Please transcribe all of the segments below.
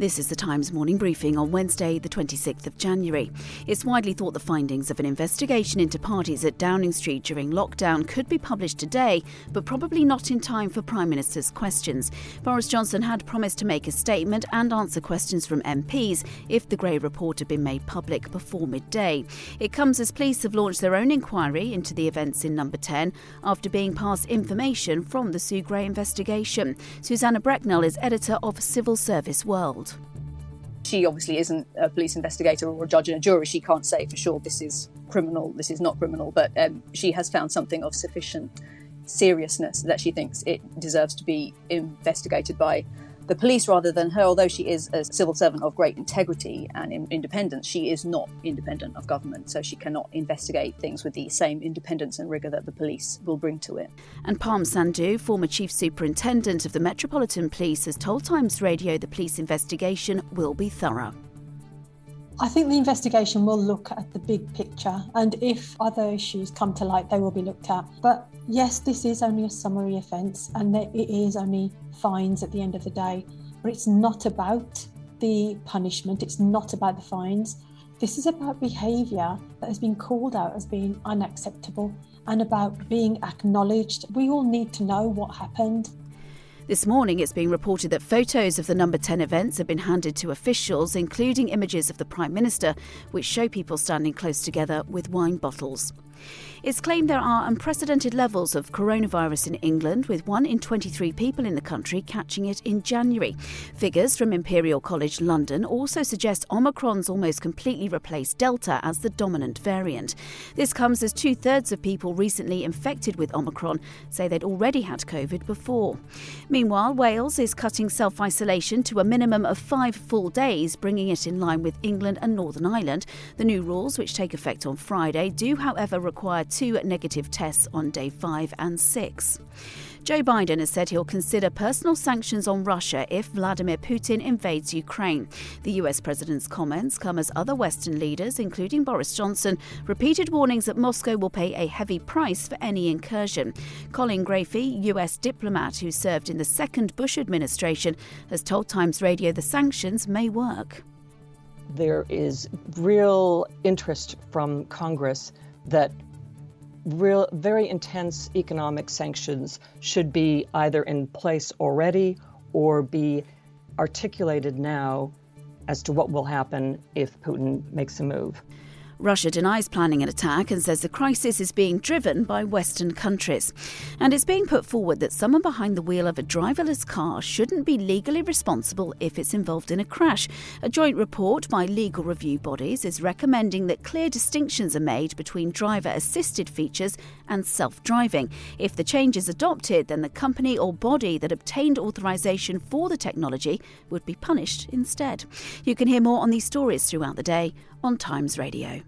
This is the Times morning briefing on Wednesday, the 26th of January. It's widely thought the findings of an investigation into parties at Downing Street during lockdown could be published today, but probably not in time for Prime Minister's questions. Boris Johnson had promised to make a statement and answer questions from MPs if the Gray report had been made public before midday. It comes as police have launched their own inquiry into the events in Number 10 after being passed information from the Sue Gray investigation. Suzannah Brecknell is editor of Civil Service World. She obviously isn't a police investigator or a judge and a jury. She can't say for sure this is criminal, this is not criminal, but um, she has found something of sufficient seriousness that she thinks it deserves to be investigated by the police rather than her, although she is a civil servant of great integrity and independence, she is not independent of government, so she cannot investigate things with the same independence and rigour that the police will bring to it. And Parm Sandhu, former chief superintendent of the Metropolitan Police, has told Times Radio the police investigation will be thorough. I think the investigation will look at the big picture, and if other issues come to light, they will be looked at. But yes, this is only a summary offence, and it is only fines at the end of the day. But it's not about the punishment, it's not about the fines. This is about behaviour that has been called out as being unacceptable and about being acknowledged. We all need to know what happened. This morning, it's being reported that photos of the Number 10 events have been handed to officials, including images of the Prime Minister, which show people standing close together with wine bottles. It's claimed there are unprecedented levels of coronavirus in England, with 1 in 23 people in the country catching it in January. Figures from Imperial College London also suggest Omicron's almost completely replaced Delta as the dominant variant. This comes as two thirds of people recently infected with Omicron say they'd already had COVID before. Meanwhile, Wales is cutting self isolation to a minimum of five full days, bringing it in line with England and Northern Ireland. The new rules, which take effect on Friday, do, however, require two negative tests on day five and six. Joe Biden has said he'll consider personal sanctions on Russia if Vladimir Putin invades Ukraine. The US president's comments come as other Western leaders, including Boris Johnson, repeated warnings that Moscow will pay a heavy price for any incursion. Colleen Graffy, US diplomat who served in the second Bush administration, has told Times Radio the sanctions may work. There is real interest from Congress that real, very intense economic sanctions should be either in place already or be articulated now as to what will happen if Putin makes a move. Russia denies planning an attack and says the crisis is being driven by Western countries. And it's being put forward that someone behind the wheel of a driverless car shouldn't be legally responsible if it's involved in a crash. A joint report by legal review bodies is recommending that clear distinctions are made between driver assisted features and self driving. If the change is adopted, then the company or body that obtained authorization for the technology would be punished instead. You can hear more on these stories throughout the day on Times Radio.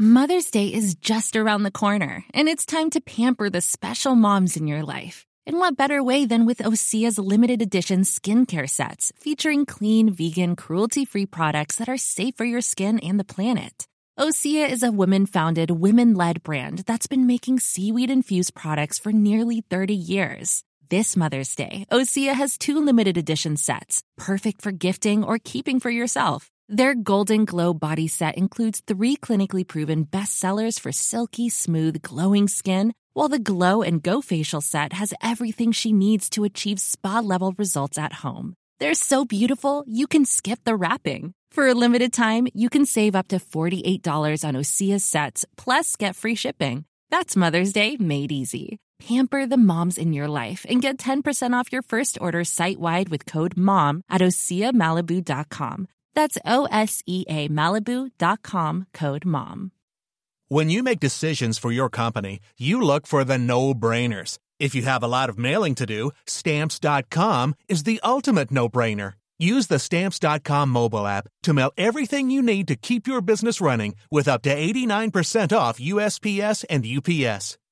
Mother's Day is just around the corner, and it's time to pamper the special moms in your life. And what better way than with Osea's limited edition skincare sets featuring clean, vegan, cruelty free products that are safe for your skin and the planet? Osea is a women founded, women led brand that's been making seaweed infused products for nearly 30 years. This Mother's Day, Osea has two limited edition sets, perfect for gifting or keeping for yourself. Their Golden Glow body set includes three clinically proven bestsellers for silky, smooth, glowing skin, while the Glow and Go facial set has everything she needs to achieve spa level results at home. They're so beautiful, you can skip the wrapping. For a limited time, you can save up to $48 on Osea sets, plus get free shipping. That's Mother's Day made easy. Pamper the moms in your life and get 10% off your first order site wide with code MOM at OseaMalibu.com. That's O S E A Malibu.com code MOM. When you make decisions for your company, you look for the no brainers. If you have a lot of mailing to do, Stamps.com is the ultimate no brainer. Use the Stamps.com mobile app to mail everything you need to keep your business running with up to 89% off USPS and UPS.